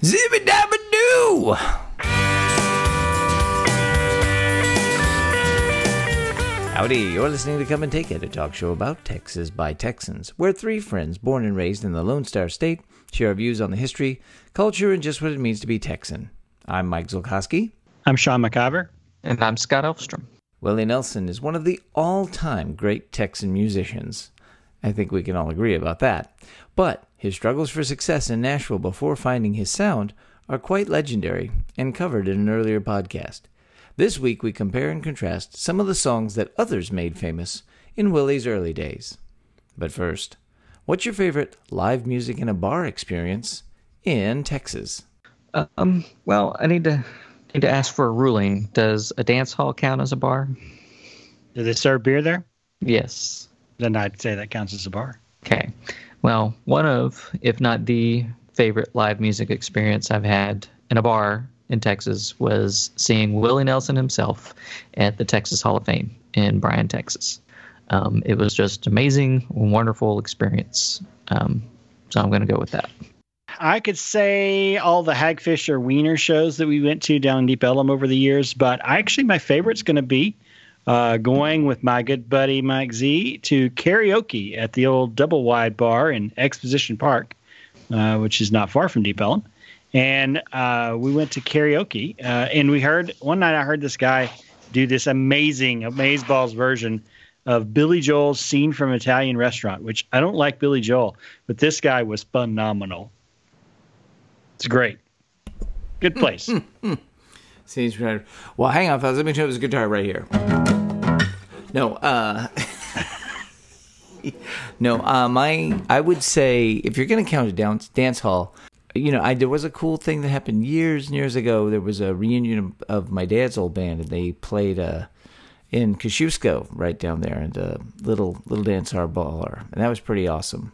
Zibby dabba doo! Howdy, you're listening to Come and Take It, a talk show about Texas by Texans, where three friends born and raised in the Lone Star State share our views on the history, culture, and just what it means to be Texan. I'm Mike Zolkowski. I'm Sean McIver. And I'm Scott Elfstrom. Willie Nelson is one of the all time great Texan musicians. I think we can all agree about that. But his struggles for success in Nashville before finding his sound are quite legendary and covered in an earlier podcast. This week we compare and contrast some of the songs that others made famous in Willie's early days. But first, what's your favorite live music in a bar experience in Texas? Um, well, I need to need to ask for a ruling. Does a dance hall count as a bar? Do they serve beer there? Yes. Then I'd say that counts as a bar. Okay. Well, one of, if not the favorite live music experience I've had in a bar in Texas was seeing Willie Nelson himself at the Texas Hall of Fame in Bryan, Texas. Um, it was just amazing, wonderful experience. Um, so I'm going to go with that. I could say all the Hagfish or Wiener shows that we went to down in Deep Ellum over the years, but I actually my favorite's going to be uh, going with my good buddy Mike Z to karaoke at the old Double Wide Bar in Exposition Park, uh, which is not far from Deep Ellum and uh, we went to karaoke. Uh, and we heard one night I heard this guy do this amazing Amazeballs version of Billy Joel's "Scene from Italian Restaurant," which I don't like Billy Joel, but this guy was phenomenal. It's great. Good place. Seems right. Well, hang on, fellas. Let me show this guitar right here. No, uh, no. Uh, my, I would say if you're going to count a dance dance hall, you know, I there was a cool thing that happened years and years ago. There was a reunion of, my dad's old band, and they played uh, in Kosciusko right down there, and a little little dance hall baller, and that was pretty awesome.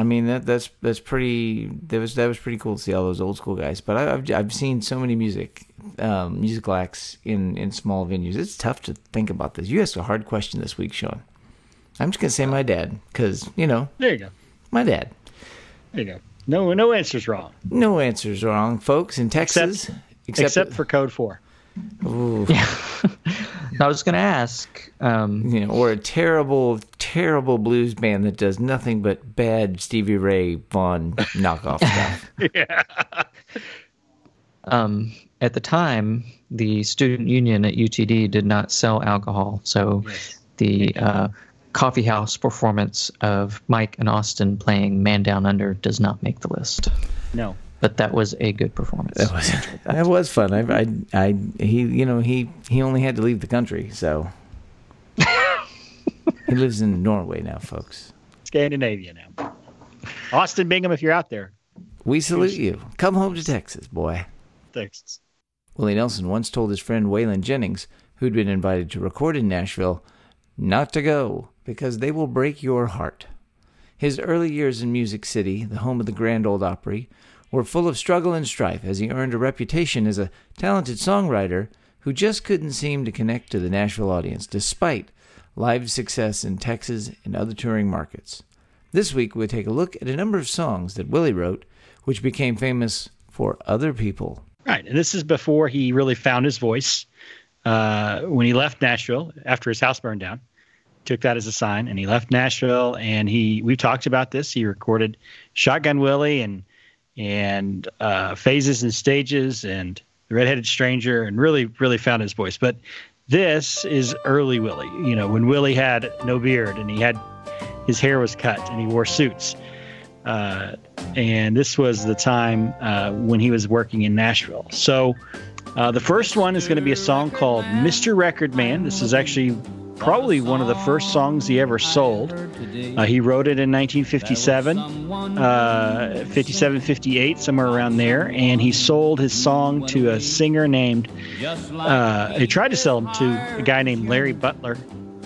I mean that that's that's pretty that was that was pretty cool to see all those old school guys. But I, have I've seen so many music um, musical acts in in small venues. It's tough to think about this. You asked a hard question this week, Sean. I'm just gonna say my dad because you know there you go, my dad. There you go. No, no answers wrong. No answers wrong, folks. In Texas, except, except, except for code four. Ooh. Yeah. I was going to ask, um, you know, or a terrible, terrible blues band that does nothing but bad Stevie Ray Vaughan knockoff stuff. yeah. Um, at the time, the student union at UTD did not sell alcohol, so yes. the uh, coffee house performance of Mike and Austin playing Man Down Under does not make the list. No. But that was a good performance. That was, that was fun. I, I, I, he, you know, he, he only had to leave the country, so he lives in Norway now, folks. Scandinavia now. Austin Bingham, if you're out there, we salute you. Come home to Texas, boy. Texas. Willie Nelson once told his friend Waylon Jennings, who'd been invited to record in Nashville, not to go because they will break your heart. His early years in Music City, the home of the Grand Ole Opry, were full of struggle and strife as he earned a reputation as a talented songwriter who just couldn't seem to connect to the Nashville audience despite live success in Texas and other touring markets. This week we'll take a look at a number of songs that Willie wrote which became famous for other people. Right, and this is before he really found his voice. Uh, when he left Nashville after his house burned down, took that as a sign and he left Nashville and he we've talked about this. He recorded Shotgun Willie and and uh, phases and stages and the redheaded stranger and really really found his voice. But this is early Willie, you know, when Willie had no beard and he had his hair was cut and he wore suits. Uh, and this was the time uh, when he was working in Nashville. So uh, the first one is going to be a song called Mr. Record Man. This is actually probably one of the first songs he ever sold. Uh, he wrote it in 1957, uh, 57, 58, somewhere around there, and he sold his song to a singer named. Uh, he tried to sell him to a guy named Larry Butler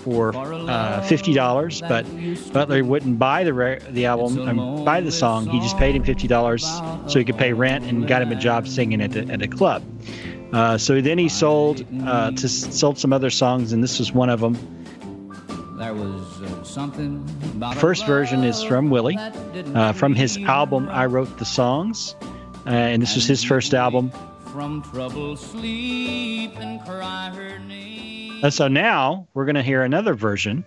for uh, fifty dollars, but Butler wouldn't buy the re- the album, um, buy the song. He just paid him fifty dollars so he could pay rent and got him a job singing at the, at a club. Uh, so then he sold uh, to sold some other songs, and this was one of them. There was uh, something. First version is from Willie, uh, from his album "I Wrote the Songs." uh, and this was his first album. From trouble sleep and cry her name. Uh, so now we're going to hear another version,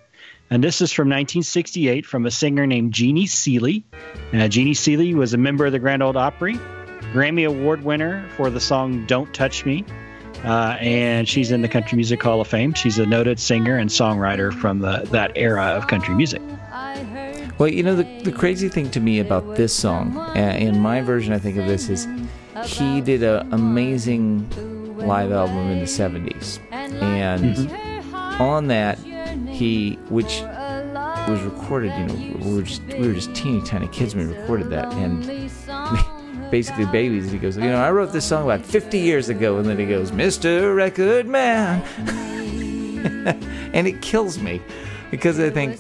and this is from 1968 from a singer named Jeannie Seely. Uh, Jeannie Seely was a member of the Grand Ole Opry, Grammy Award winner for the song "Don't Touch Me." Uh, and she's in the Country Music Hall of Fame. She's a noted singer and songwriter from the, that era of country music. Well, you know, the, the crazy thing to me about this song, uh, in my version, I think of this, is he did an amazing live album in the 70s. And mm-hmm. on that, he, which was recorded, you know, we were just, we were just teeny tiny kids when we recorded that. And basically babies. He goes, you know, I wrote this song about 50 years ago, and then he goes, Mr. Record Man, and it kills me because I think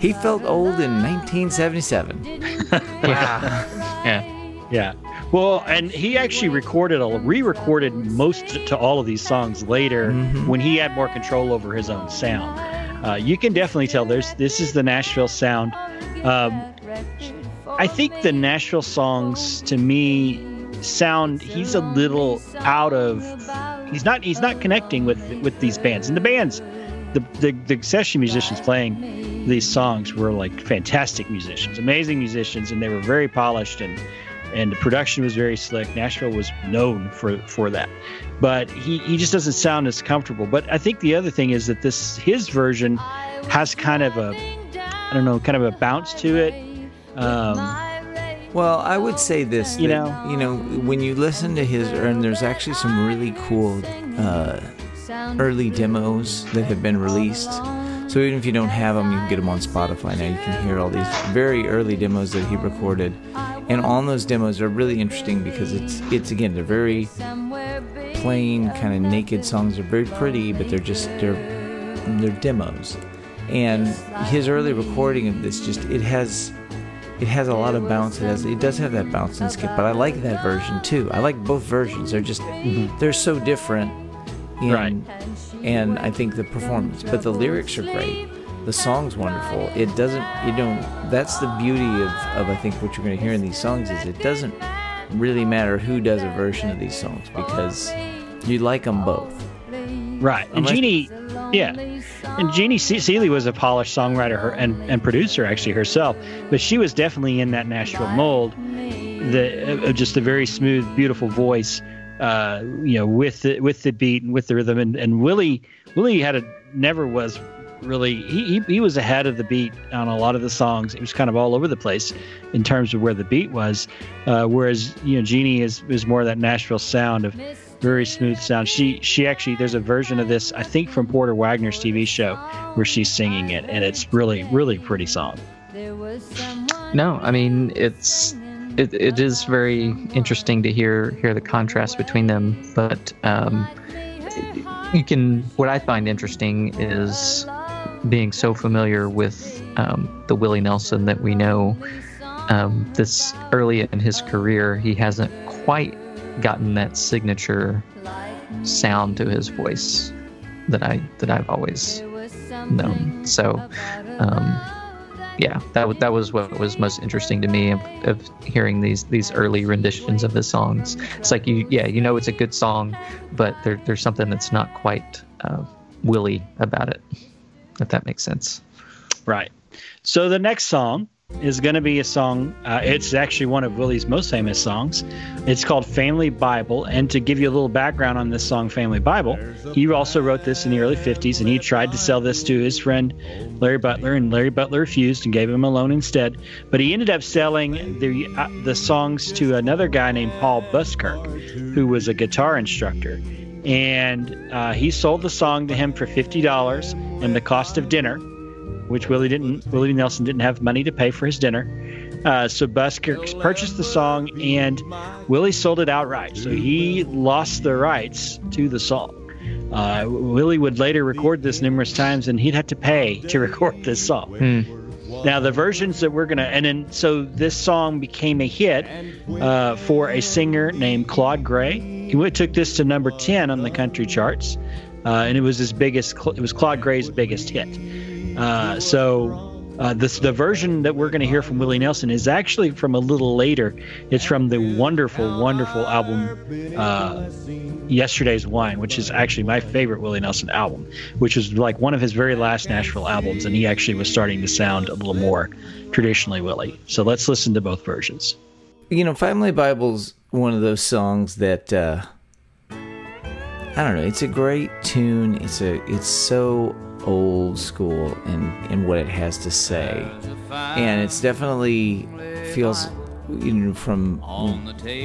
he felt old in 1977. yeah, yeah, yeah. Well, and he actually recorded a re-recorded most to all of these songs later mm-hmm. when he had more control over his own sound. Uh, you can definitely tell there's this is the Nashville sound. Um, I think the Nashville songs to me sound he's a little out of he's not he's not connecting with with these bands. And the bands the the, the session musicians playing these songs were like fantastic musicians amazing musicians and they were very polished and and the production was very slick. Nashville was known for for that. But he he just doesn't sound as comfortable. But I think the other thing is that this his version has kind of a I don't know kind of a bounce to it um, well, I would say this. You that, know, you know, when you listen to his, and there's actually some really cool uh, early demos that have been released. So even if you don't have them, you can get them on Spotify now. You can hear all these very early demos that he recorded, and all those demos are really interesting because it's it's again they're very plain kind of naked songs. They're very pretty, but they're just they're they're demos. And his early recording of this just it has it has a lot of bounce. It has it does have that bounce and skip, but I like that version too. I like both versions. They're just mm-hmm. they're so different. And, right. And I think the performance, but the lyrics are great. The song's wonderful. It doesn't, you know, that's the beauty of, of I think what you're going to hear in these songs is it doesn't really matter who does a version of these songs because you like them both. Right. And Jeannie, yeah. And Jeannie Seely was a polished songwriter her, and, and producer actually herself, but she was definitely in that Nashville mold. The uh, just a very smooth, beautiful voice, uh, you know, with the with the beat and with the rhythm. And, and Willie Willie had a never was really he, he, he was ahead of the beat on a lot of the songs. He was kind of all over the place in terms of where the beat was, uh, whereas you know Jeannie is is more that Nashville sound of very smooth sound. She she actually there's a version of this I think from Porter Wagoner's TV show where she's singing it, and it's really really pretty song. No, I mean it's it, it is very interesting to hear hear the contrast between them, but um, you can what I find interesting is being so familiar with um, the Willie Nelson that we know. Um, this early in his career, he hasn't quite gotten that signature sound to his voice that I that I've always known. So, um, yeah, that that was what was most interesting to me of, of, hearing these these early renditions of his songs. It's like you, yeah, you know, it's a good song, but there, there's something that's not quite uh, Willie about it. If that makes sense. Right. So the next song is going to be a song. Uh, it's actually one of Willie's most famous songs. It's called Family Bible. And to give you a little background on this song, Family Bible, he also wrote this in the early 50s and he tried to sell this to his friend Larry Butler, and Larry Butler refused and gave him a loan instead. But he ended up selling the, uh, the songs to another guy named Paul Buskirk, who was a guitar instructor. And uh, he sold the song to him for $50 and the cost of dinner which Willie didn't. Willie Nelson didn't have money to pay for his dinner. Uh, so Buskirk purchased the song, and Willie sold it outright. So he lost the rights to the song. Uh, Willie would later record this numerous times, and he'd have to pay to record this song. Hmm. Now the versions that we're gonna, and then so this song became a hit uh, for a singer named Claude Gray. He took this to number ten on the country charts, uh, and it was his biggest. It was Claude Gray's biggest hit. Uh, so Uh, this the version that we're going to hear from Willie Nelson is actually from a little later. It's from the wonderful, wonderful album uh, "Yesterday's Wine," which is actually my favorite Willie Nelson album, which was like one of his very last Nashville albums, and he actually was starting to sound a little more traditionally Willie. So let's listen to both versions. You know, Family Bible's one of those songs that uh, I don't know. It's a great tune. It's a it's so old school in in what it has to say, and it's definitely feels you know from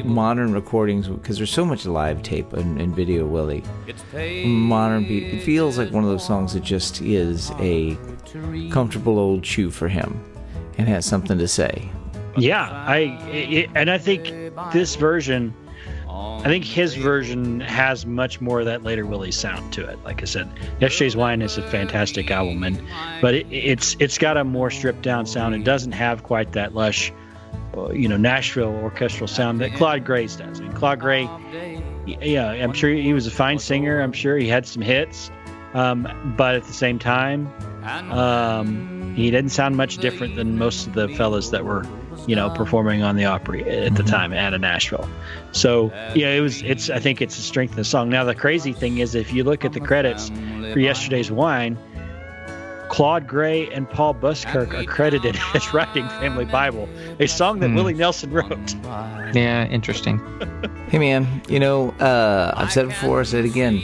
modern recordings because there's so much live tape and, and video Willie. Modern it feels like one of those songs that just is a comfortable old chew for him and has something to say. Yeah, I it, and I think this version, I think his version has much more of that later Willie sound to it. Like I said, Yesterday's Wine is a fantastic album, and but it, it's it's got a more stripped down sound. It doesn't have quite that lush, uh, you know, Nashville orchestral sound that Claude Gray's does. I mean, Claude Gray, yeah, I'm sure he was a fine singer. I'm sure he had some hits, um, but at the same time, um, he didn't sound much different than most of the fellas that were you know, performing on the Opry at the time out of Nashville. So yeah, it was. It's. I think it's the strength of the song. Now the crazy thing is, if you look at the credits for yesterday's wine, Claude Gray and Paul Buskirk are credited as writing Family Bible, a song that Hmm. Willie Nelson wrote. Yeah, interesting. Hey man, you know, uh, I've said it before, I said it again.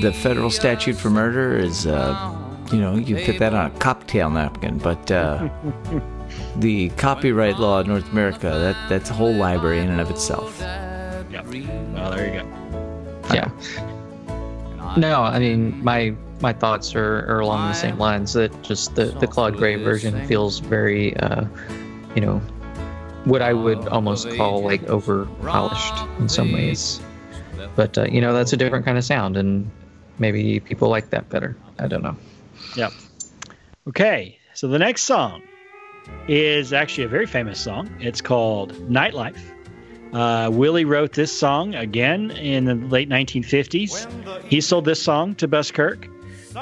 The federal statute for murder is, uh, you know, you fit that on a cocktail napkin, but uh, the copyright law in North America, that that's a whole library in and of itself. Yeah. Well, there you go. Yeah. No, I mean my my thoughts are, are along the same lines. That just the the Claude Gray version feels very, uh, you know, what I would almost call like over polished in some ways. But uh, you know, that's a different kind of sound, and maybe people like that better. I don't know. Yep. Okay, so the next song is actually a very famous song. It's called Nightlife. Uh, Willie wrote this song again in the late 1950s. He sold this song to Buskirk,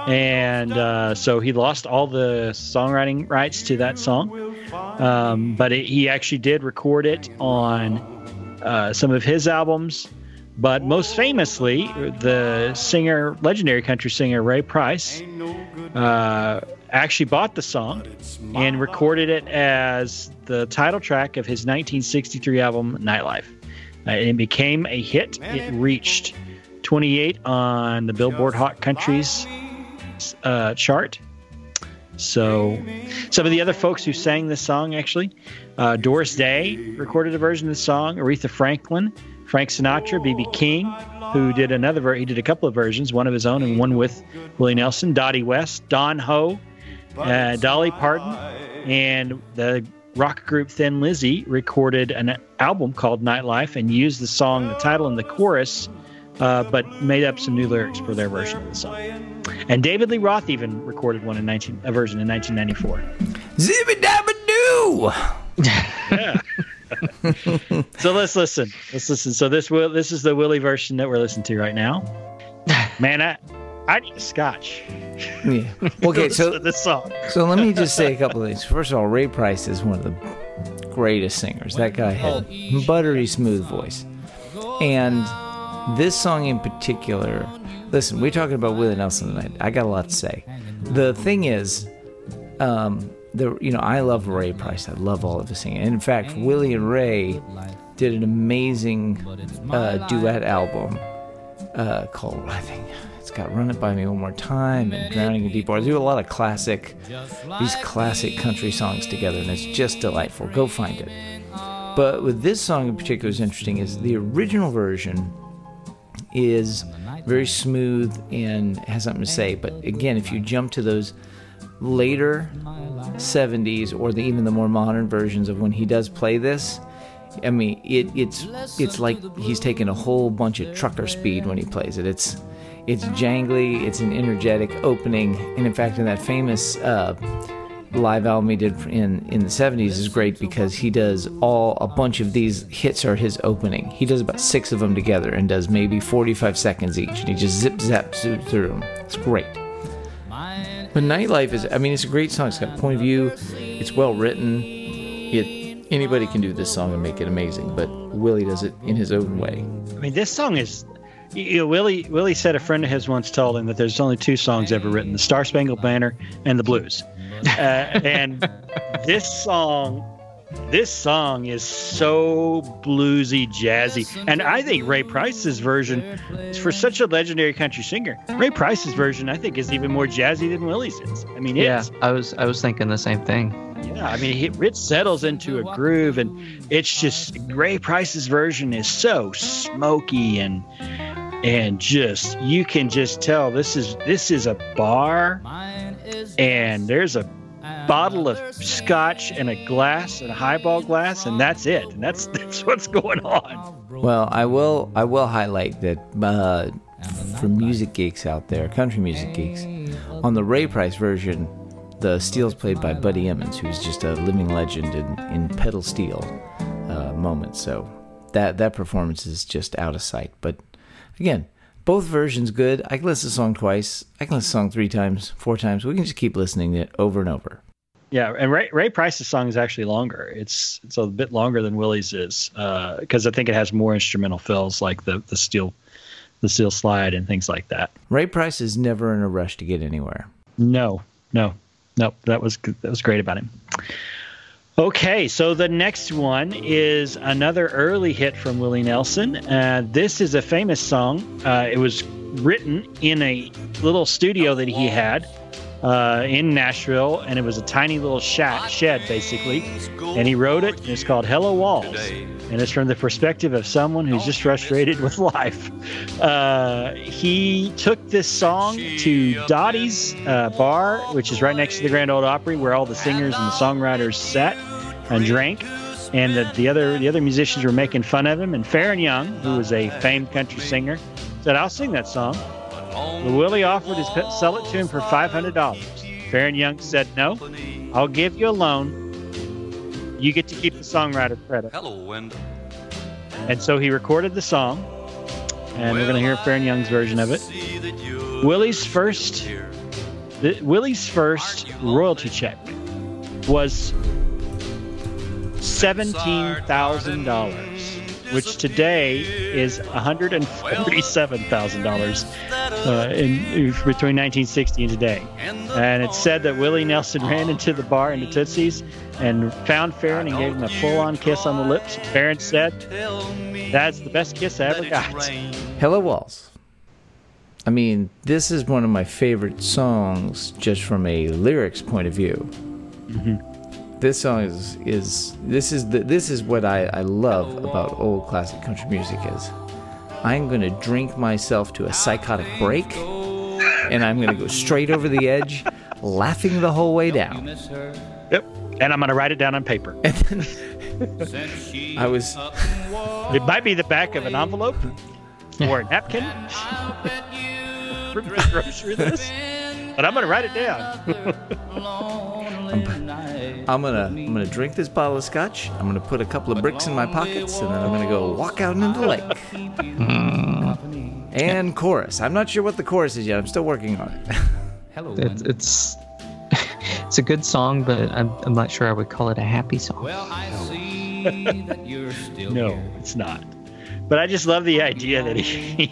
and uh, so he lost all the songwriting rights to that song. Um, but it, he actually did record it on uh, some of his albums. But most famously, the singer, legendary country singer Ray Price, uh, actually bought the song and recorded it as the title track of his 1963 album Nightlife. Uh, it became a hit. It reached 28 on the Billboard Hot Countries uh, chart. So, some of the other folks who sang this song actually, uh, Doris Day recorded a version of the song. Aretha Franklin, Frank Sinatra, B.B. King, who did another. Ver- he did a couple of versions, one of his own and one with Willie Nelson. Dottie West, Don Ho, uh, Dolly Parton, and the rock group Thin Lizzy recorded an album called Nightlife and used the song, the title, and the chorus, uh, but made up some new lyrics for their version of the song. And David Lee Roth even recorded one in 19, a version in 1994. Zibby dabba doo! Yeah. So let's listen. Let's listen. So this will this is the Willie version that we're listening to right now. Man, I I need a scotch. Yeah. Okay, so this song. So let me just say a couple of things. First of all, Ray Price is one of the greatest singers. That guy had buttery smooth voice. And this song in particular, listen, we're talking about Willie Nelson tonight. I got a lot to say. The thing is, um, the you know, I love Ray Price. I love all of his singing. And in fact, Willie and Ray did an amazing uh, duet album uh, called I think it's got "Run It By Me One More Time" and "Drowning in Deep Water." They do a lot of classic, these classic country songs together, and it's just delightful. Go find it. But with this song in particular, is interesting is the original version is very smooth and has something to say. But again, if you jump to those later 70s or the, even the more modern versions of when he does play this, I mean, it, it's it's like he's taking a whole bunch of trucker speed when he plays it. It's it's jangly, it's an energetic opening, and in fact, in that famous uh, live album he did in in the 70s is great because he does all a bunch of these hits are his opening. He does about six of them together and does maybe 45 seconds each, and he just zip zaps through them. It's great. But Nightlife is, I mean, it's a great song. It's got point of view. It's well written. It anybody can do this song and make it amazing, but Willie does it in his own way. I mean, this song is. You know, Willie Willie said a friend of his once told him that there's only two songs ever written: the Star Spangled Banner and the Blues. Uh, and this song, this song is so bluesy, jazzy, and I think Ray Price's version is for such a legendary country singer. Ray Price's version, I think, is even more jazzy than Willie's is. I mean, Yeah, I was I was thinking the same thing. yeah, I mean, it, it settles into a groove, and it's just Ray Price's version is so smoky and and just you can just tell this is this is a bar, and there's a bottle of scotch and a glass and a highball glass, and that's it, and that's that's what's going on. Well, I will I will highlight that uh, for music geeks out there, country music geeks, on the Ray Price version, the steel's played by Buddy Emmons, who's just a living legend in, in pedal steel uh, moments. So that that performance is just out of sight. But again, both versions good. I can listen to the song twice. I can listen to the song three times, four times. We can just keep listening to it over and over. Yeah, and Ray, Ray Price's song is actually longer. It's it's a bit longer than Willie's is because I think it has more instrumental fills like the the steel the steel slide and things like that. Ray Price is never in a rush to get anywhere. No, no, no. That was that was great about him. Okay, so the next one is another early hit from Willie Nelson. Uh, this is a famous song. Uh, it was written in a little studio that he had uh, in Nashville, and it was a tiny little shed, shed basically. And he wrote it. And it's called "Hello Walls," and it's from the perspective of someone who's just frustrated with life. Uh, he took this song to Dottie's uh, bar, which is right next to the Grand Ole Opry, where all the singers and the songwriters sat and drank. And the, the other the other musicians were making fun of him. And Faron Young, who was a famed country singer, said, "I'll sing that song." Willie offered to sell it to him for five hundred dollars. Faron Young said, "No, I'll give you a loan. You get to keep the songwriter credit." Hello, Wendell. And so he recorded the song, and we're going to hear Faron Young's version of it. Willie's first, the, Willie's first royalty check was seventeen thousand dollars, which today is one hundred and forty-seven thousand dollars uh, in between 1960 and today. And it's said that Willie Nelson ran into the bar in the Tootsie's and found Faron and gave him a full-on kiss on the lips. Faron said, "That's the best kiss I ever got." Hello Walls. I mean, this is one of my favorite songs just from a lyrics point of view. This song is is this is the this is what I, I love about old classic country music is I'm gonna drink myself to a psychotic break and I'm gonna go straight over the edge, laughing the whole way down. Yep. And I'm going to write it down on paper. I was It might be the back of an envelope or a napkin for the grocery list, but I'm going to write it down. I'm gonna I'm gonna drink this bottle of scotch. I'm gonna put a couple of bricks in my pockets, and then I'm gonna go walk out into the lake. and chorus. I'm not sure what the chorus is yet. I'm still working on it. Hello, It's it's it's a good song, but I'm I'm not sure I would call it a happy song. Well, I see that you're still No, here. it's not. But I just love the idea that he,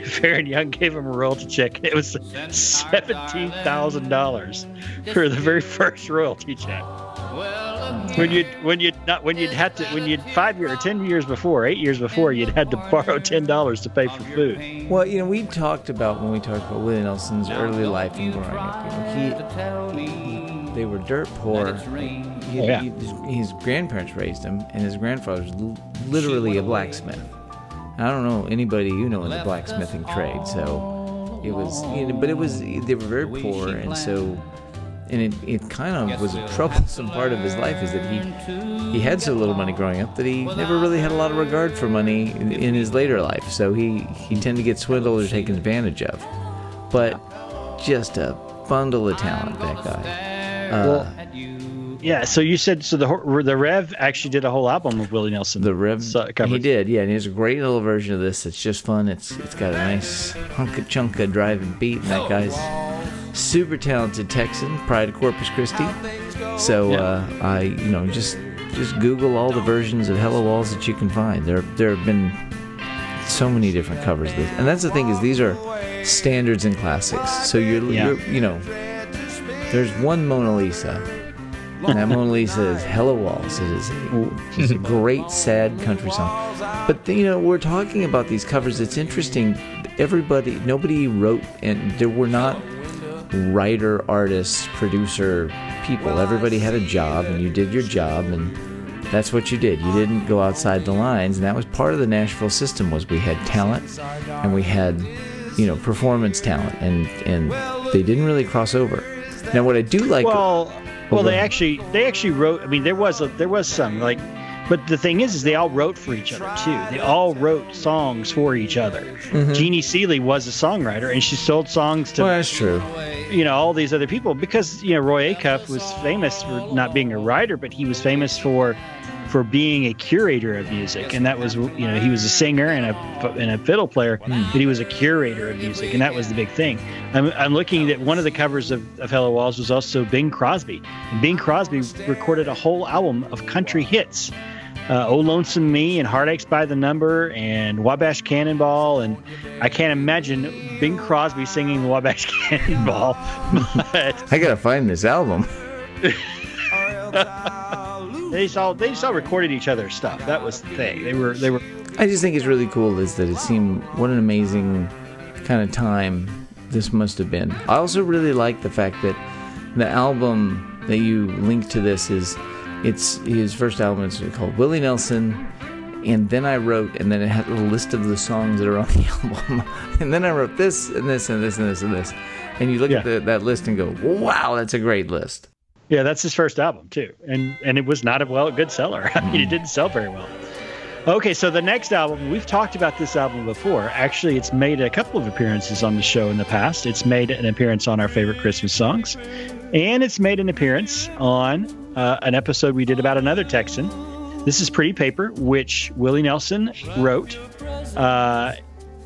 Faron Young gave him a royalty check. and It was seventeen thousand dollars for the very first royalty check. When you when you not when you'd had to when you'd five years or ten years before, eight years before, you'd had to borrow ten dollars to pay for food. well, you know, we talked about when we talked about Willie Nelson's early life and growing up. You know, he, he they were dirt poor. He, yeah. he- his, grandparents raised him, and his grandfather was literally a blacksmith. I don't know anybody you know in the blacksmithing trade, so it was. You know, but it was they were very poor, and so and it, it kind of was a troublesome part of his life is that he he had so little money growing up that he never really had a lot of regard for money in, in his later life. So he he tended to get swindled or taken advantage of. But just a bundle of talent, that guy. Uh, Yeah. So you said so the the Rev actually did a whole album of Willie Nelson. the Rev, So- he did, yeah. And there's a great little version of this. It's just fun. It's it's got a nice hunka chunka driving beat, and that guy's super talented Texan, Pride of Corpus Christi. So uh, I, you know, just just Google all the versions of Hello Walls that you can find. There there have been so many different covers of this, and that's the thing is these are standards and classics. So you're, Yeah. you're you know, there's one Mona Lisa. That Mona Lisa is Hello Walls. It is a, it's a great sad country song. But you know, we're talking about these covers. It's interesting. Everybody, nobody wrote, and there were not writer, artist, producer people. Everybody had a job, and you did your job, and that's what you did. You didn't go outside the lines, and that was part of the Nashville system. Was we had talent, and we had, you know, performance talent, and and they didn't really cross over. Now, what I do like, Well, well, they actually they actually wrote. I mean, there was a, there was some like, but the thing is, is they all wrote for each other too. They all wrote songs for each other. Mm-hmm. Jeannie Seely was a songwriter, and she sold songs to well, that's true. you know all these other people because you know Roy Acuff was famous for not being a writer, but he was famous for for being a curator of music, and that was you know he was a singer and a and a fiddle player, but he was a curator of music, and that was the big thing. I'm, I'm looking at one of the covers of, of Hello Walls was also Bing Crosby. And Bing Crosby recorded a whole album of country hits. Uh, oh Lonesome Me and Heartaches by the Number and Wabash Cannonball and I can't imagine Bing Crosby singing Wabash Cannonball, but I gotta find this album. they just all they just all recorded each other's stuff. That was the thing. They were they were I just think it's really cool is that it seemed what an amazing kind of time this must have been. I also really like the fact that the album that you link to this is it's his first album is called Willie Nelson and then I wrote and then it had a list of the songs that are on the album and then I wrote this and this and this and this and this and you look at the, that list and go wow that's a great list yeah. That's his first album too, and and it was not a well good seller. I mean, it didn't sell very well. Okay, so the next album we've talked about this album before. Actually, it's made a couple of appearances on the show in the past. It's made an appearance on our favorite Christmas songs, and it's made an appearance on uh, an episode we did about another Texan. This is Pretty Paper, which Willie Nelson wrote. Uh,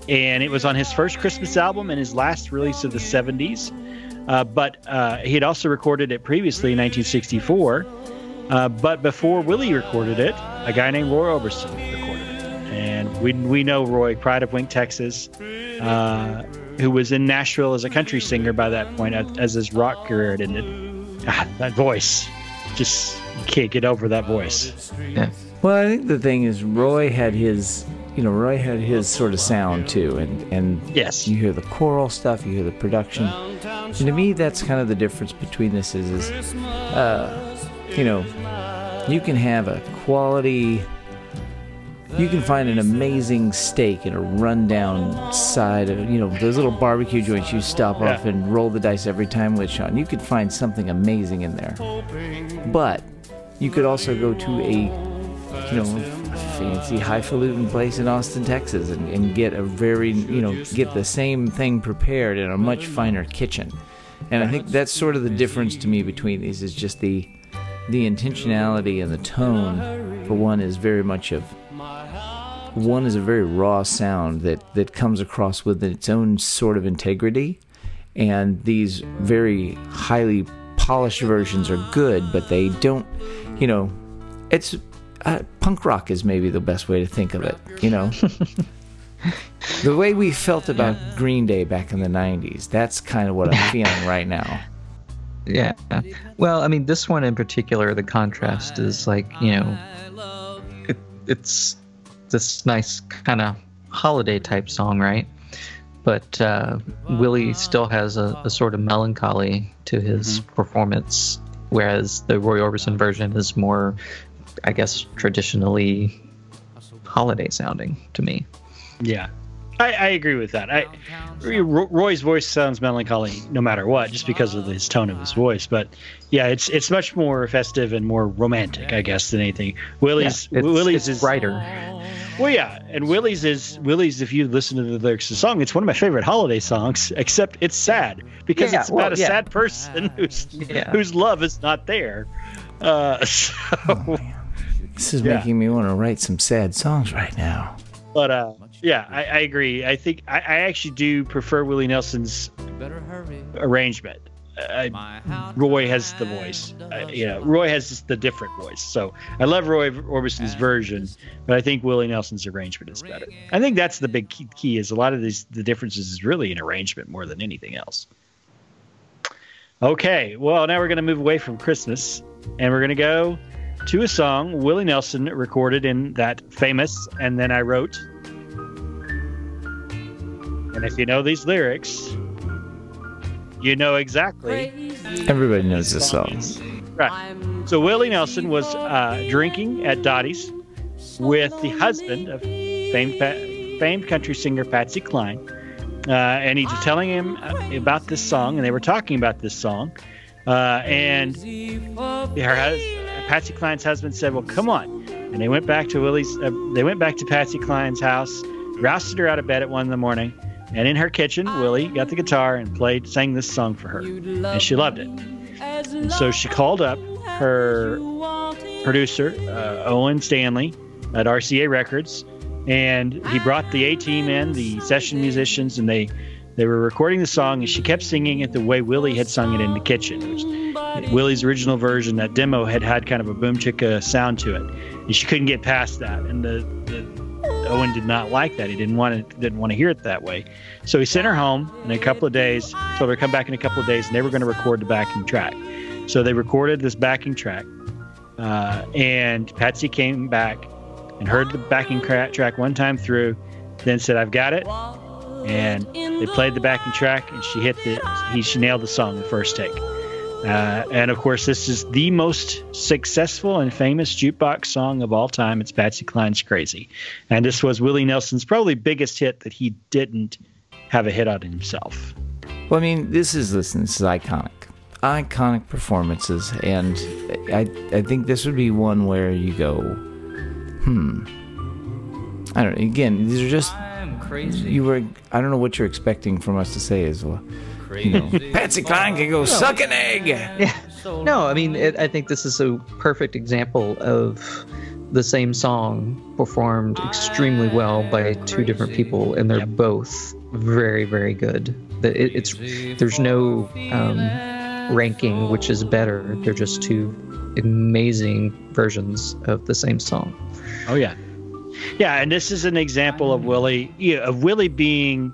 and it was on his first Christmas album and his last release of the 70s. Uh, but uh, he had also recorded it previously in 1964. Uh, but before Willie recorded it, a guy named Roy Orbison recorded it. And we, we know Roy, Pride of Wink, Texas, uh, who was in Nashville as a country singer by that point, as, as his rock career had ended. God, that voice. Just can't get over that voice. Yeah. Well, I think the thing is, Roy had his, you know, Roy had his sort of sound too, and and Yes. you hear the choral stuff, you hear the production, and to me, that's kind of the difference between this is, is, uh, you know, you can have a quality, you can find an amazing steak in a rundown side of, you know, those little barbecue joints you stop Yeah. off and roll the dice every time with Sean. You could find something amazing in there, but you could also go to a you know, fancy highfalutin place in Austin, Texas, and, and get a very, you know, get the same thing prepared in a much finer kitchen. And I think that's sort of the difference to me between these is just the the intentionality and the tone. For one, is very much of one is a very raw sound that that comes across with its own sort of integrity, and these very highly polished versions are good, but they don't, you know, it's uh, punk rock is maybe the best way to think of it. You know, the way we felt about Green Day back in the '90s. That's kind of what I'm feeling right now. Yeah. Well, I mean, this one in particular, the contrast is like, you know, it, it's this nice kind of holiday type song, right? But uh, Willie still has a, a sort of melancholy to his performance, whereas the Roy Orbison version is more, I guess, traditionally holiday sounding to me. Yeah, I, I agree with that. I Roy's voice sounds melancholy no matter what, just because of his tone of his voice. But yeah, it's it's much more festive and more romantic, I guess, than anything. Willie's it's, Willie's it's is brighter. well, yeah, and Willie's is Willie's. If you listen to the lyrics of the song, it's one of my favorite holiday songs. Except it's sad because Yeah, it's well, about a yeah. sad person whose Yeah. whose love is not there. Uh, so, This is Yeah. making me want to write some sad songs right now. But uh, yeah, I, I agree. I think I, I actually do prefer Willie Nelson's arrangement. Uh, Roy has the voice. Uh, you know, Roy has just the different voice. So I love Roy Orbison's version, but I think Willie Nelson's arrangement is better. I think that's the big key, key is a lot of these the differences is really in arrangement more than anything else. Okay, well now we're going to move away from Christmas and we're going to go to a song Willie Nelson recorded in that famous and then I wrote. And if you know these lyrics, you know exactly Everybody knows this song. Right. So Willie Nelson was uh, drinking at Dottie's with the husband of famed, famed country singer Patsy Cline. Uh, and he's telling him about this song, and they were talking about this song. Uh, and her, hus- Patsy Cline's husband said, "Well, come on." And they went back to Willie's. Uh, they went back to Patsy Cline's house, rousted her out of bed at one in the morning, and in her kitchen, Willie got the guitar and played, sang this song for her, and she loved it. And so she called up her producer, uh, Owen Stanley, at RCA Records, and he brought the A team in, the session musicians, and they they were recording the song, and she kept singing it the way Willie had sung it in the kitchen. Willie's original version, that demo had had kind of a boom chicka sound to it, and she couldn't get past that. And the, the Owen did not like that. He didn't want to didn't want to hear it that way. So he sent her home in a couple of days. Told her to come back in a couple of days, and they were going to record the backing track. So they recorded this backing track, uh, and Patsy came back and heard the backing track one time through, then said, "I've got it." And they played the backing track, and she hit the he she nailed the song the first take. Uh, and of course, this is the most successful and famous jukebox song of all time. It's Patsy Cline's "Crazy," and this was Willie Nelson's probably biggest hit that he didn't have a hit on himself. Well, I mean, this is listen, this is iconic, iconic performances, and I I think this would be one where you go, hmm. I don't. know. Again, these are just I'm crazy. you were. I don't know what you're expecting from us to say as well. Crazy. You know, Patsy Cline can go suck an egg. Yeah. No, I mean, it, I think this is a perfect example of the same song performed extremely well by two different people, and they're both very, very good. The- It, it's there's no um, ranking which is better. They're just two amazing versions of the same song. Oh yeah, yeah, and this is an example of Willie, yeah, of Willie being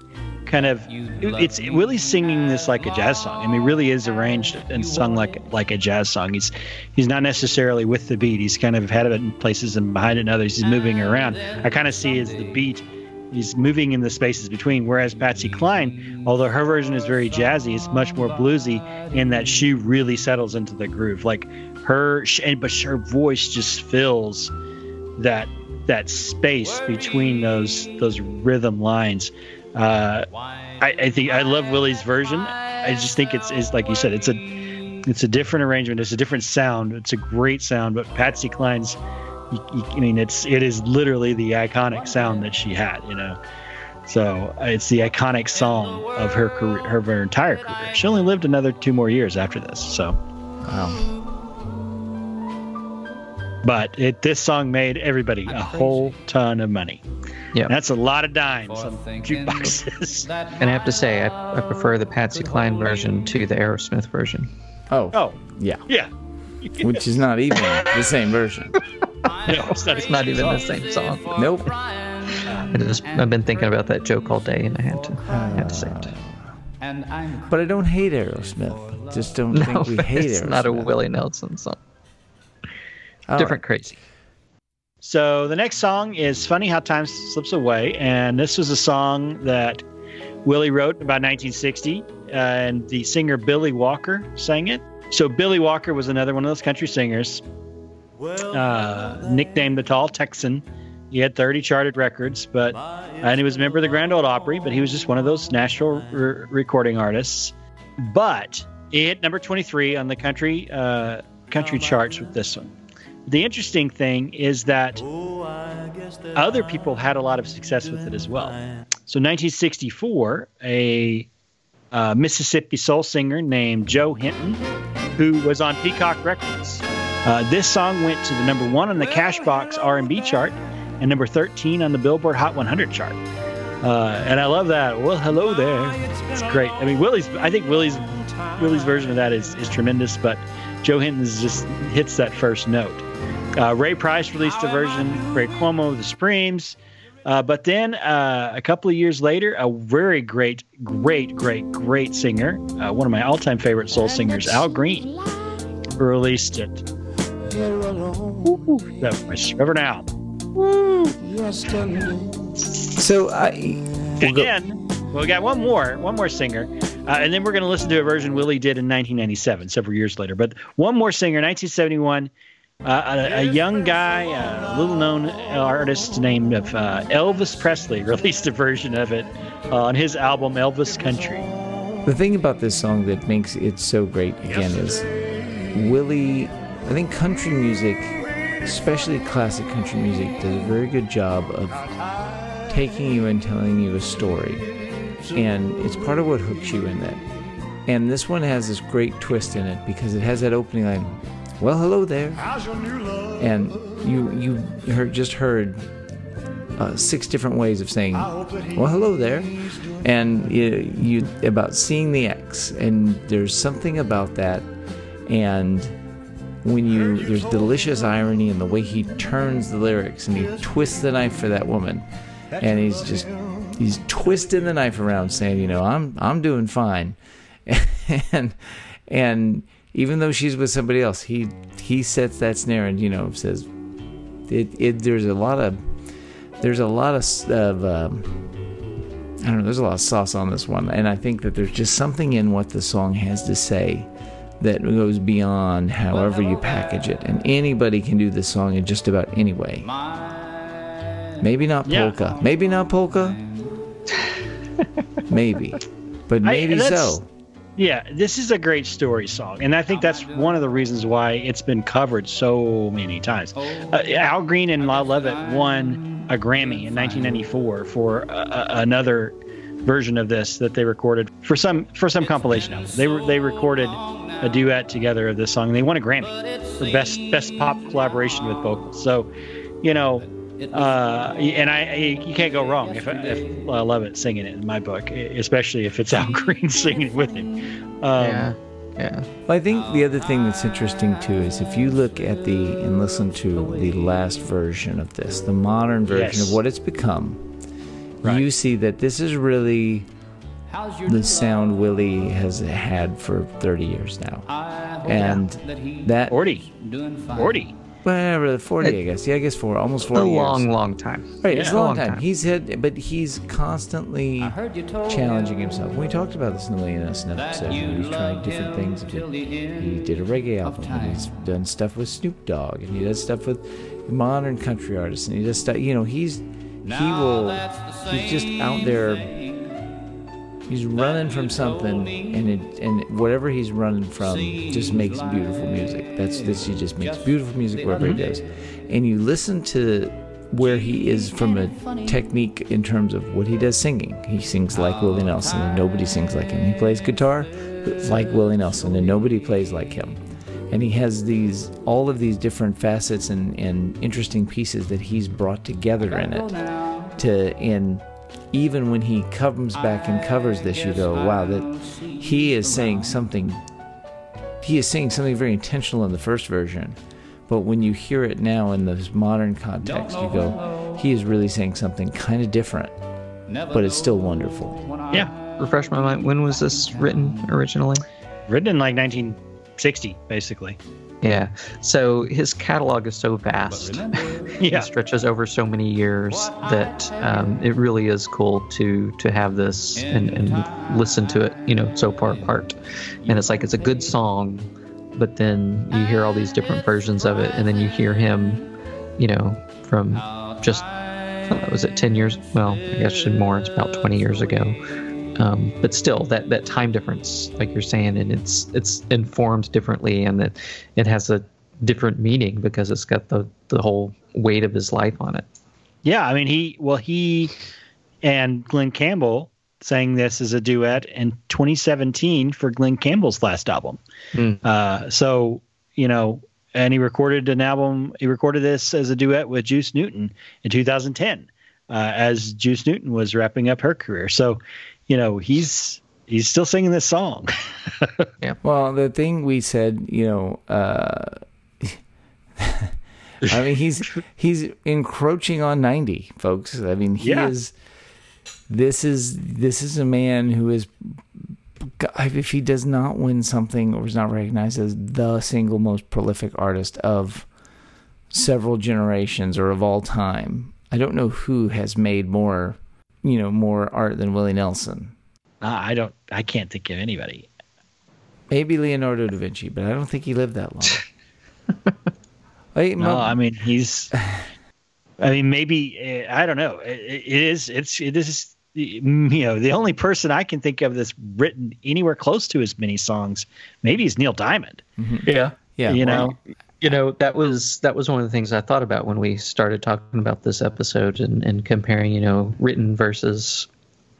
kind of it's Willie's singing this like a jazz song. I mean, really is arranged and sung like like a jazz song. He's he's not necessarily with the beat. He's kind of ahead of it in places and behind it in others. He's moving around. I kind of see as the beat. He's moving in the spaces between. Whereas Patsy Cline, although her version is very jazzy, it's much more bluesy in that she really settles into the groove. Like her, and but her voice just fills that that space between those those rhythm lines. Uh, I, I think I love Willie's version. I just think it's is like you said, it's a it's a different arrangement. It's a different sound. It's a great sound. But Patsy Cline's, I mean, it's it is literally the iconic sound that she had. You know, so uh, it's the iconic song of her career, her, her entire career. She only lived another two more years after this. So, Wow. But it this song made everybody a whole ton of money. Yeah. That's a lot of dimes on jukeboxes. And I have to say, I, I prefer the Patsy Cline version to the Aerosmith version. Oh, Oh, yeah. yeah. Which is not even the same version. No, it's not, It's not even the same song. Nope. I just, I've been thinking about that joke all day, and I had to, had to say it. and I'm But I don't hate Aerosmith. Just don't No, think we hate it's Aerosmith. not a Willie Nelson song. All Different right. crazy. So the next song is "Funny How Time Slips Away," and this was a song that Willie wrote about 1960, uh, and the singer Billy Walker sang it. So Billy Walker was another one of those country singers, uh, nicknamed the Tall Texan. He had 30 charted records, but and he was a member of the Grand Ole Opry, but he was just one of those national re- recording artists. But he hit number 23 on the country uh, country charts with this one. The interesting thing is that other people had a lot of success with it as well. So, 1964, a uh, Mississippi soul singer named Joe Hinton, who was on Peacock Records, uh, this song went to the number one on the Cashbox R&B chart and number 13 on the Billboard Hot 100 chart. Uh, and I love that. Well, hello there. It's great. I mean, Willie's. I think Willie's Willie's version of that is, is tremendous, but Joe Hinton's just hits that first note. Uh, Ray Price released a version. Ray Cuomo, The Supremes. Uh, but then uh, a couple of years later, a very great, great, great, great singer, uh, one of my all-time favorite soul singers, Al Green, released it. Ooh, that was Forever Now. So I And then well, we got one more, one more singer, uh, and then we're going to listen to a version Willie did in 1997, several years later. But one more singer, 1971, uh, a, a young guy, a little-known artist named of uh, Elvis Presley, released a version of it uh, on his album Elvis Country. The thing about this song that makes it so great again is Willie. I think country music, especially classic country music, does a very good job of taking you and telling you a story, and it's part of what hooks you in that. And this one has this great twist in it because it has that opening line. Well, hello there, and you you heard just heard uh, six different ways of saying, "Well, hello there," and you, you about seeing the X, and there's something about that, and when you there's delicious irony in the way he turns the lyrics and he twists the knife for that woman, and he's just he's twisting the knife around, saying, "You know, I'm I'm doing fine," and and even though she's with somebody else, he he sets that snare and you know says, it, it there's a lot of there's a lot of, of um, I don't know. There's a lot of sauce on this one, and I think that there's just something in what the song has to say that goes beyond however you package it. And anybody can do this song in just about any way. Maybe not Yeah. polka. Maybe not polka. maybe, but maybe that's- so. Yeah, this is a great story song, and I think that's one of the reasons why it's been covered so many times. Uh, Al Green and Lyle Lovett won a Grammy in 1994 for uh, uh, another version of this that they recorded for some for some compilation album. They were they recorded a duet together of this song, and they won a Grammy for best best pop collaboration with vocals. So, you know. Uh, and I, I, you can't go wrong if, if uh, Lovett singing it in my book, especially if it's Al Green singing it with him. Um, yeah, yeah. Well, I think the other thing that's interesting too is if you look at the and listen to the last version of this, the modern version Yes. of what it's become, Right. you see that this is really the sound Willie has had for 30 years now. And that, 40. 40. Well, really 40, I guess. Yeah, I guess four, almost 40 A years. long, long time. Right, it's a long Long time. time. He's hit, but he's constantly challenging himself. We talked about this in the Willie Nelson episode. He's trying different things. He did, he did a reggae album, and he's done stuff with Snoop Dogg, and he does stuff with modern country artists, and he does stuff. You know, he's he will. He's just out there. He's running from something, and it and whatever he's running from just makes beautiful music. That's this. He just makes beautiful music wherever he goes, and you listen to where he is from a technique in terms of what he does singing. He sings like Willie Nelson, and nobody sings like him. He plays guitar like Willie Nelson, and nobody plays like him. And he has these all of these different facets and, and interesting pieces that he's brought together in it. To and even when he comes back and covers this, you go, wow, that he is saying something. He is saying something very intentional in the first version, but when you hear it now in this modern context, you go, he is really saying something kind of different, but it's still wonderful. Yeah. Refresh my mind. When was this written originally? Written in like 1960, basically. Yeah. So his catalog is so vast. Yeah. It stretches over so many years that um, it really is cool to to have this and, and listen to it, you know, so far apart. And it's like it's a good song, but then you hear all these different versions of it, and then you hear him, you know, from just was it ten years? Well, I guess more. It's about twenty years ago. Um, but still, that that time difference, like you're saying, and it's it's informed differently, and that it has a different meaning because it's got the the whole weight of his life on it. Yeah, I mean he well he and Glen Campbell sang this as a duet in 2017 for Glen Campbell's last album. Hmm. Uh, so you know, and he recorded an album. He recorded this as a duet with Juice Newton in 2010. uh, as Juice Newton was wrapping up her career. So, you know, he's he's still singing this song. yeah. Well, the thing we said, you know, uh, I mean, he's he's encroaching on ninety, folks. I mean, he Yeah. is. This is this is a man who is. If he does not win something or is not recognized as the single most prolific artist of several generations or of all time, I don't know who has made more, you know, more art than Willie Nelson. Ah, I don't. I can't think of anybody. Maybe Leonardo da Vinci, but I don't think he lived that long. Wait, No, Mo- I mean he's. I mean, maybe uh, I don't know. It, it is. It's. It is. You know, the only person I can think of that's written anywhere close to as many songs, maybe is Neil Diamond. Yeah. yeah, you well, know, You know, that was that was one of the things I thought about when we started talking about this episode and, and comparing, you know, written versus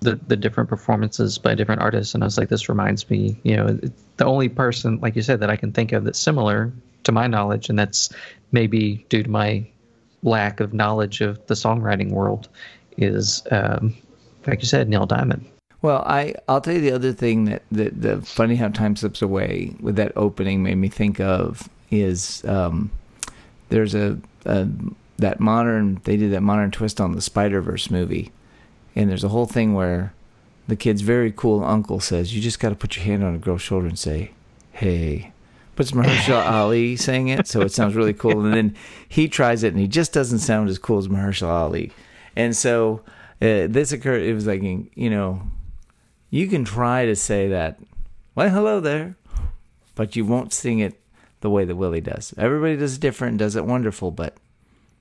the the different performances by different artists. And I was like, this reminds me, you know, the only person, like you said, that I can think of that's similar to my knowledge, and that's maybe due to my lack of knowledge of the songwriting world, is um, like you said, Neil Diamond. Well, I I'll tell you the other thing that, that the funny how time slips away with that opening made me think of is um, there's a, a that modern they did that modern twist on the Spider Verse movie, and there's a whole thing where the kid's very cool uncle says you just got to put your hand on a girl's shoulder and say, "Hey." But it's Mahershala Ali saying it, so it sounds really cool. And then he tries it, and he just doesn't sound as cool as Mahershala Ali. And so uh, this occurred. It was like you know, you can try to say that, well, hello there, but you won't sing it the way that Willie does. Everybody does it different, and does it wonderful, but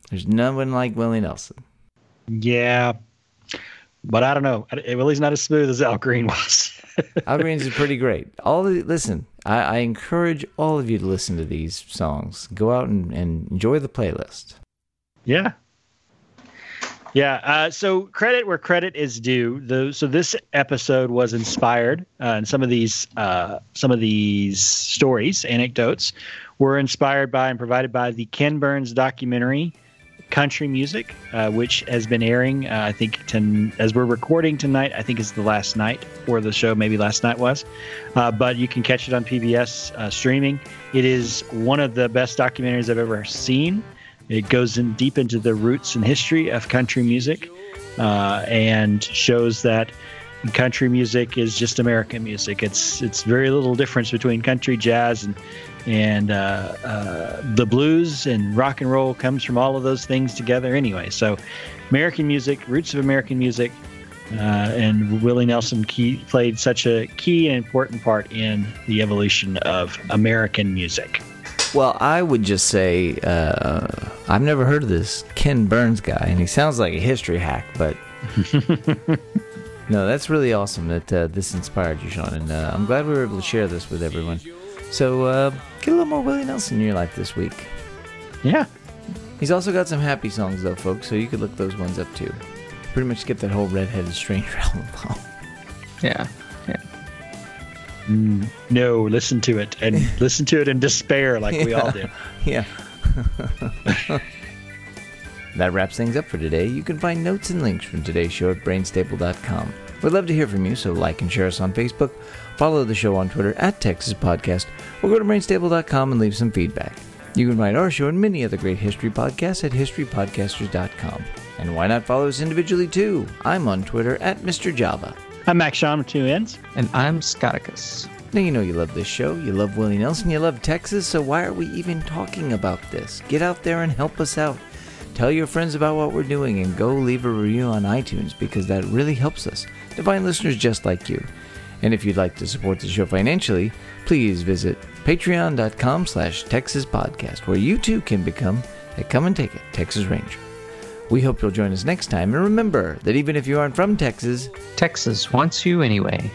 there's no one like Willie Nelson. yeah, but I don't know. I- Well, not as smooth as Al Green was. Al Green's is pretty great. All the, listen, I, I encourage all of you to listen to these songs. Go out and, and enjoy the playlist. Yeah. Yeah. Uh, so credit where credit is due. The, so this episode was inspired, uh, and some of these uh, some of these stories, anecdotes, were inspired by and provided by the Ken Burns documentary, Country Music, uh, which has been airing. Uh, I think ten, as we're recording tonight. I think it's the last night for the show. Maybe last night was, uh, but you can catch it on PBS streaming. It is one of the best documentaries I've ever seen. It goes in deep into the roots and history of country music, uh, and shows that country music is just American music. It's it's very little difference between country, jazz, and and uh, uh, the blues and rock and roll comes from all of those things together anyway. So, American music, roots of American music, uh, and Willie Nelson key, played such a key and important part in the evolution of American music. Well, I would just say uh, I've never heard of this Ken Burns guy, and he sounds like a history hack, but no, that's really awesome that uh, this inspired you, Sean, and uh, I'm glad we were able to share this with everyone. So uh, get a little more Willie Nelson in your life this week. Yeah. He's also got some happy songs though, folks, so you could look those ones up too. Pretty much get that whole Redheaded Stranger album. Yeah. Yeah. No, listen to it and listen to it in despair like we all do. yeah. that wraps things up for today. You can find notes and links from today's show at brainstable.com. We'd love to hear from you, so like and share us on Facebook, follow the show on Twitter at Texas Podcast, or go to brainstable.com and leave some feedback. You can find our show and many other great history podcasts at historypodcasters.com. And why not follow us individually too? I'm on Twitter at Mr. Java. I'm Max Sean with two ends. And I'm Scotticus. Now you know you love this show, you love Willie Nelson, you love Texas, so why are we even talking about this? Get out there and help us out. Tell your friends about what we're doing and go leave a review on iTunes because that really helps us to find listeners just like you. And if you'd like to support the show financially, please visit patreon.com slash Texas Podcast, where you too can become a Come and Take It Texas Ranger. We hope you'll join us next time, and remember that even if you aren't from Texas, Texas wants you anyway.